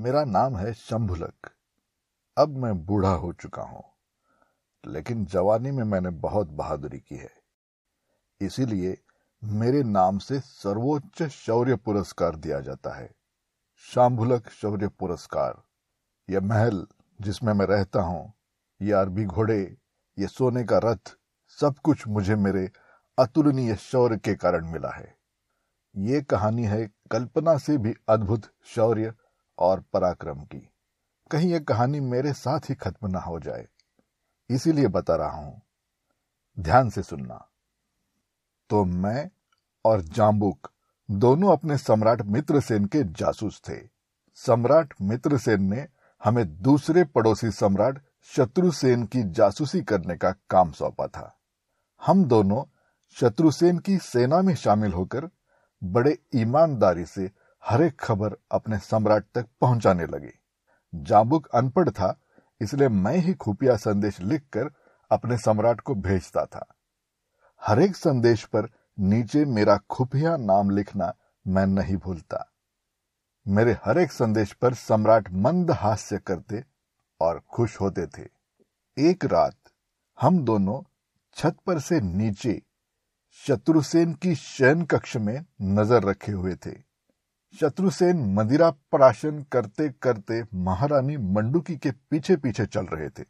मेरा नाम है शंभुलक। अब मैं बूढ़ा हो चुका हूँ, लेकिन जवानी में मैंने बहुत बहादुरी की है। इसीलिए मेरे नाम से सर्वोच्च शौर्य पुरस्कार दिया जाता है। शाम्भुलक शौर्य पुरस्कार। यह महल जिसमें मैं रहता हूँ, ये अरबी घोड़े, ये सोने का रथ, सब कुछ मुझे मेरे अतुलनीय शौर्य के कारण मिला है। ये कहानी है कल्पना से भी अद्भुत शौर्य और पराक्रम की। कहीं यह कहानी मेरे साथ ही खत्म ना हो जाए। इसीलिए बता रहा हूँ। ध्यान से सुनना। तो मैं और जाम्बुक दोनों अपने सम्राट मित्रसेन के जासूस थे। सम्राट मित्रसेन ने हमें दूसरे पड़ोसी सम्राट शत्रुसेन की जासूसी करने का काम सौंपा था। हम दोनों शत्रुसेन की सेना में शामिल होकर बड़े ईमानदारी से हर एक खबर अपने सम्राट तक पहुँचाने लगे। जाबुक अनपढ़ था, इसलिए मैं ही खुफिया संदेश लिखकर अपने सम्राट को भेजता था। हर एक संदेश पर नीचे मेरा खुफिया नाम लिखना मैं नहीं भूलता। मेरे हर एक संदेश पर सम्राट मंद हास्य करते और खुश होते थे। एक रात हम दोनों छत पर से नीचे शत्रुसेन की शयन कक्ष में नज़र रखे हुए थे। शत्रुसेन मदिरा प्राशन करते करते महारानी मंडुकी के पीछे पीछे चल रहे थे।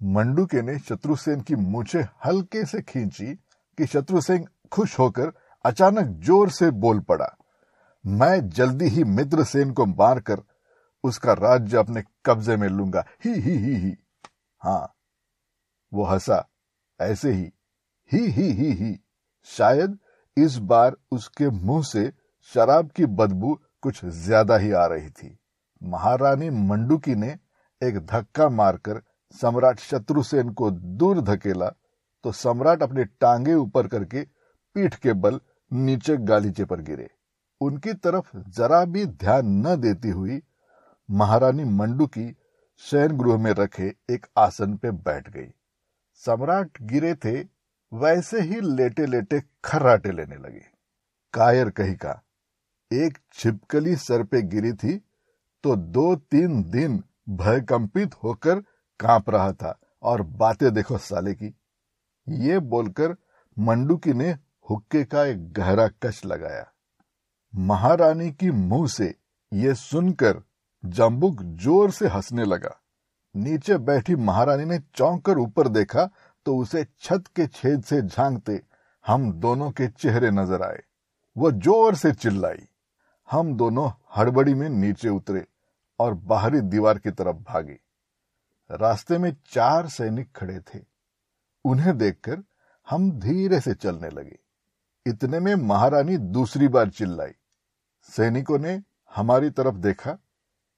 मंडुके ने शत्रुसेन की मूछे हल्के से खींची कि शत्रुसेन खुश होकर अचानक ज़ोर से बोल पड़ा। मैं जल्दी ही मित्रसेन को मारकर उसका राज्य अपने कब्जे में लूँगा। ही ही ही ही। हाँ वो हंसा। ऐसे ही ही ही ही ही। शायद इस बार उसके मुँह से शराब की बदबू कुछ ज़्यादा ही आ रही थी। महारानी मंडुकी ने एक धक्का मारकर सम्राट शत्रुसेन को दूर धकेला तो सम्राट अपने टांगे ऊपर करके पीठ के बल नीचे गालीचे पर गिरे। उनकी तरफ़ जरा भी ध्यान न देती हुई महारानी मंडुकी शयन गृह में रखे एक आसन पे बैठ गई। सम्राट गिरे थे, वैसे ही लेटे लेटे खर्राटे लेने लगे। कायर कही का एक छिपकली सर पे गिरी थी तो दो तीन दिन भयकंपित होकर काँप रहा था और बातें देखो साले की। ये बोलकर मंडुकी ने हुक्के का एक गहरा कश लगाया। महारानी की मुँह से ये सुनकर जम्बुक ज़ोर से हंसने लगा। नीचे बैठी महारानी ने चौंक कर ऊपर देखा तो उसे छत के छेद से झांकते हम दोनों के चेहरे नज़र आए। वो ज़ोर से चिल्लाई। हम दोनों हड़बड़ी में नीचे उतरे और बाहरी दीवार की तरफ़ भागे। रास्ते में चार सैनिक खड़े थे। उन्हें देखकर हम धीरे से चलने लगे। इतने में महारानी दूसरी बार चिल्लाई। सैनिकों ने हमारी तरफ़ देखा,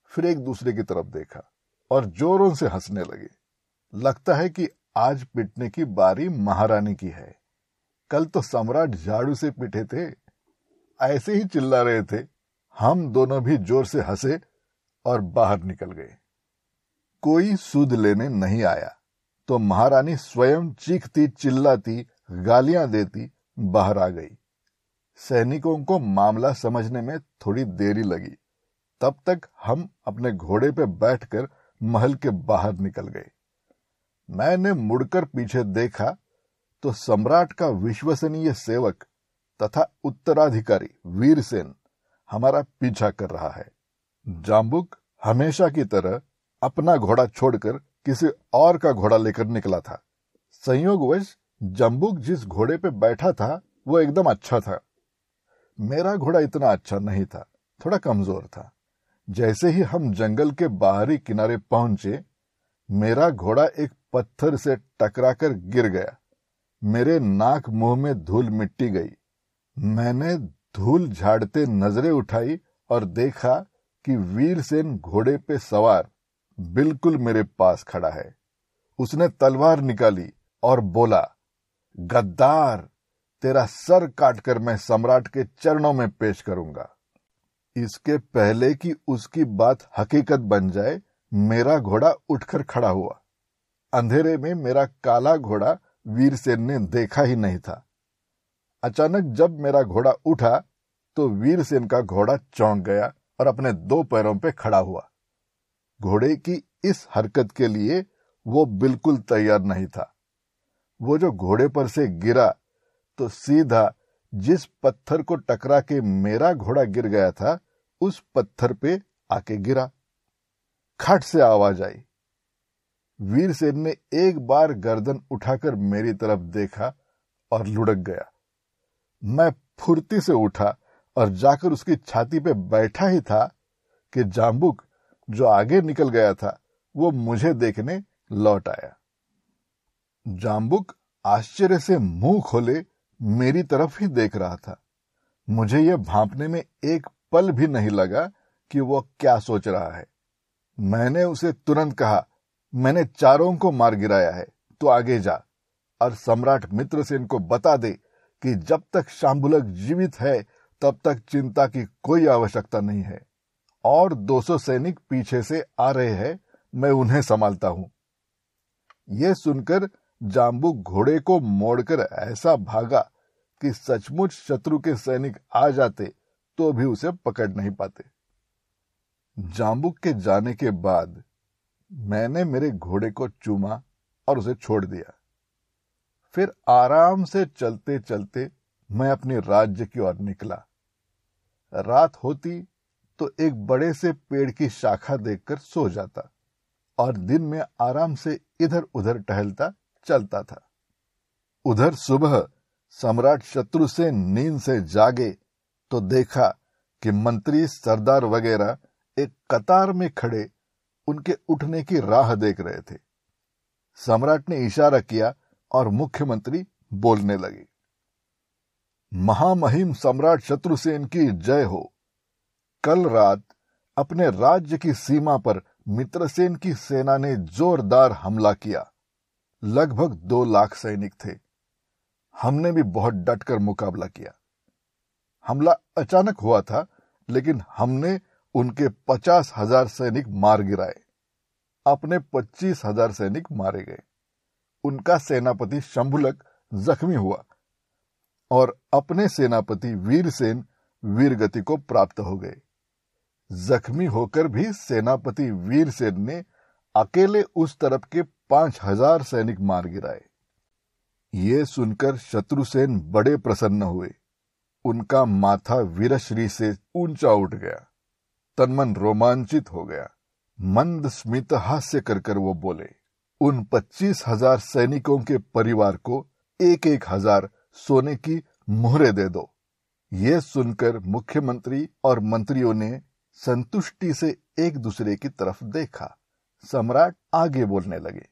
फिर एक दूसरे की तरफ़ देखा और जोरों से हंसने लगे। लगता है कि आज पिटने की बारी महारानी की है। कल तो सम्राट झाड़ू से पिटे थे। ऐसे ही चिल्ला रहे थे। हम दोनों भी ज़ोर से हंसे और बाहर निकल गए। कोई सूद लेने नहीं आया तो महारानी स्वयं चीखती, चिल्लाती, गालियाँ देती, बाहर आ गई। सैनिकों को मामला समझने में थोड़ी देरी लगी। तब तक हम अपने घोड़े पे बैठकर महल के बाहर निकल गए। मैंने मुड़कर पीछे देखा तो सम्राट का विश्वसनीय सेवक तथा उत्तराधिकारी, वीरसेन हमारा पीछा कर रहा है। जाम्बुक हमेशा की तरह अपना घोड़ा छोड़कर किसी और का घोड़ा लेकर निकला था। संयोगवश जम्बुक जिस घोड़े पे बैठा था, वो एकदम अच्छा था। मेरा घोड़ा इतना अच्छा नहीं था, थोड़ा कमज़ोर था। जैसे ही हम जंगल के बाहरी किनारे पहुँचे, मेरा घोड़ा एक पत्थर से टकराकर गिर गया। मेरे नाक मुँह में धूल मिट्टी गई। मैंने धूल झाड़ते नज़रें उठाई और देखा कि वीरसेन घोड़े पे सवार, बिल्कुल मेरे पास खड़ा है। उसने तलवार निकाली और बोला, गद्दार, तेरा सर काटकर मैं सम्राट के चरणों में पेश करूँगा। इसके पहले कि उसकी बात हकीकत बन जाए, मेरा घोड़ा उठकर खड़ा हुआ। अंधेरे में मेरा काला घोड़ा वीरसेन ने देखा ही नहीं था। अचानक जब मेरा घोड़ा उठा तो वीरसेन का घोड़ा चौंक गया और अपने दो पैरों पे खड़ा हुआ। घोड़े की इस हरकत के लिए वो बिल्कुल तैयार नहीं था। वो जो घोड़े पर से गिरा तो सीधा जिस पत्थर को टकरा के मेरा घोड़ा गिर गया था, उस पत्थर पे आके गिरा। खट से आवाज़ आई। वीर सेन ने एक बार गर्दन उठाकर मेरी तरफ़ देखा और लुढ़क गया। मैं फुर्ती से उठा और जाकर उसकी छाती पे बैठा ही था कि जाम्बुक जो आगे निकल गया था, वो मुझे देखने लौट आया। जाम्बुक आश्चर्य से मुँह खोले मेरी तरफ़ ही देख रहा था। मुझे यह भांपने में एक पल भी नहीं लगा कि वो क्या सोच रहा है। मैंने उसे तुरंत कहा, मैंने चारों को मार गिराया है तो आगे जा और सम्राट मित्र से इनको बता दे कि जब तक शाम्बुलक जीवित है तब तक चिंता की कोई आवश्यकता नहीं है। और 200 सैनिक पीछे से आ रहे हैं, मैं उन्हें संभालता हूँ। यह सुनकर जाम्बू घोड़े को मोड़कर ऐसा भागा कि सचमुच शत्रु के सैनिक आ जाते तो भी उसे पकड़ नहीं पाते। जाम्बुक के जाने के बाद मैंने मेरे घोड़े को चूमा और उसे छोड़ दिया। फिर आराम से चलते चलते मैं अपने राज्य की ओर निकला। रात होती तो एक बड़े से पेड़ की शाखा देखकर सो जाता और दिन में आराम से इधर उधर टहलता, चलता था। उधर सुबह सम्राट शत्रु से नींद से जागे तो देखा कि मंत्री सरदार वगैरह एक कतार में खड़े उनके उठने की राह देख रहे थे। सम्राट ने इशारा किया और मुख्यमंत्री बोलने लगे। महामहिम सम्राट शत्रुसेन की जय हो। कल रात अपने राज्य की सीमा पर मित्रसेन की सेना ने जोरदार हमला किया। लगभग दो लाख सैनिक थे। हमने भी बहुत डटकर मुकाबला किया। हमला अचानक हुआ था, लेकिन हमने उनके पचास हज़ार सैनिक मार गिराए। अपने पच्चीस हज़ार सैनिक मारे गए। उनका सेनापति शंभुलक जख्मी हुआ। और अपने सेनापति वीरसेन वीरगति को प्राप्त हो गए। जख्मी होकर भी सेनापति वीरसेन ने अकेले उस तरफ़ के पाँच हज़ार सैनिक मार गिराए। ये सुनकर शत्रुसेन बड़े प्रसन्न हुए। उनका माथा वीरश्री से ऊँचा उठ गया। तनमन रोमांचित हो गया। मंद स्मित हास्य कर कर वो बोले, उन पच्चीस हज़ार सैनिकों के परिवार को एक एक हज़ार सोने की मुहरे दे दो। ये सुनकर मुख्यमंत्री और मंत्रियों ने संतुष्टि से एक दूसरे की तरफ़ देखा। सम्राट आगे बोलने लगे,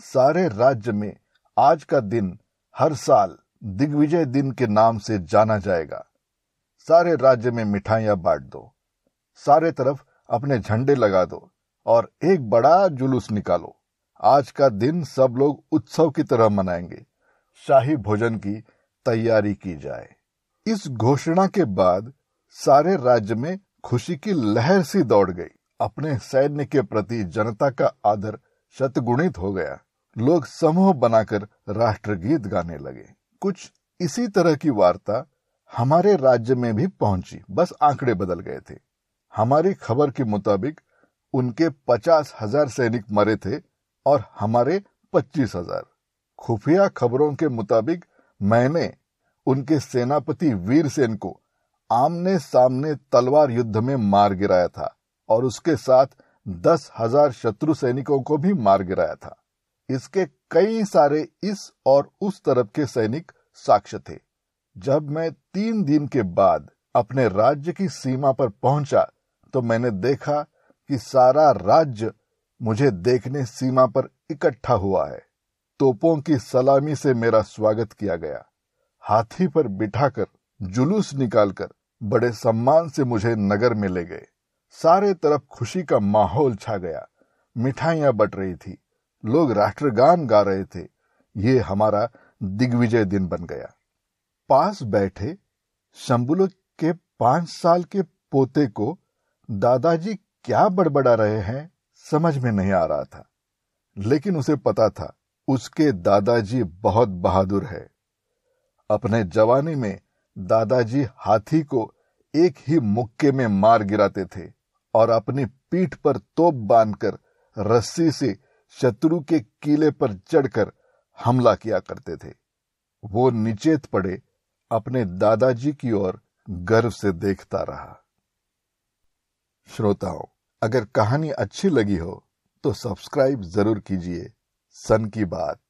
सारे राज्य में आज का दिन हर साल दिग्विजय दिन के नाम से जाना जाएगा। सारे राज्य में मिठाइयाँ बांट दो, सारे तरफ़ अपने झंडे लगा दो और एक बड़ा जुलूस निकालो। आज का दिन सब लोग उत्सव की तरह मनाएँगे। शाही भोजन की तैयारी की जाए। इस घोषणा के बाद सारे राज्य में खुशी की लहर सी दौड़ गई। अपने सैन्य के प्रति जनता का आदर शतगुणित हो गया। लोग समूह बनाकर राष्ट्रगीत गाने लगे। कुछ इसी तरह की वार्ता हमारे राज्य में भी पहुँची। बस आंकड़े बदल गए थे। हमारी खबर के मुताबिक उनके पचास हज़ार सैनिक मरे थे और हमारे पच्चीस हज़ार। खुफिया खबरों के मुताबिक मैंने उनके सेनापति वीरसेन को आमने सामने तलवार युद्ध में मार गिराया था और उसके साथ दस हज़ार शत्रु सैनिकों को भी मार गिराया था। इसके कई सारे इस और उस तरफ़ के सैनिक साक्ष्य थे। जब मैं तीन दिन के बाद अपने राज्य की सीमा पर पहुँचा तो मैंने देखा कि सारा राज्य मुझे देखने सीमा पर इकट्ठा हुआ है। तोपों की सलामी से मेरा स्वागत किया गया। हाथी पर बिठाकर, जुलूस निकालकर, बड़े सम्मान से मुझे नगर में ले गए। सारे तरफ़ खुशी का माहौल छा गया। मिठाइयाँ बट रही थी। लोग राष्ट्रगान गा रहे थे। ये हमारा दिग्विजय दिन बन गया। पास बैठे शंबुल के पाँच साल के पोते को, दादाजी क्या बड़बड़ा रहे हैं, समझ में नहीं आ रहा था। लेकिन उसे पता था उसके दादाजी बहुत बहादुर है। अपने जवानी में दादाजी हाथी को एक ही मुक्के में मार गिराते थे और अपनी पीठ पर तोप बांधकर रस्सी से शत्रु के किले पर चढ़कर हमला किया करते थे। वो निचेत पड़े अपने दादाजी की ओर गर्व से देखता रहा। श्रोताओं, अगर कहानी अच्छी लगी हो तो सब्सक्राइब ज़रूर कीजिए। सन की बात।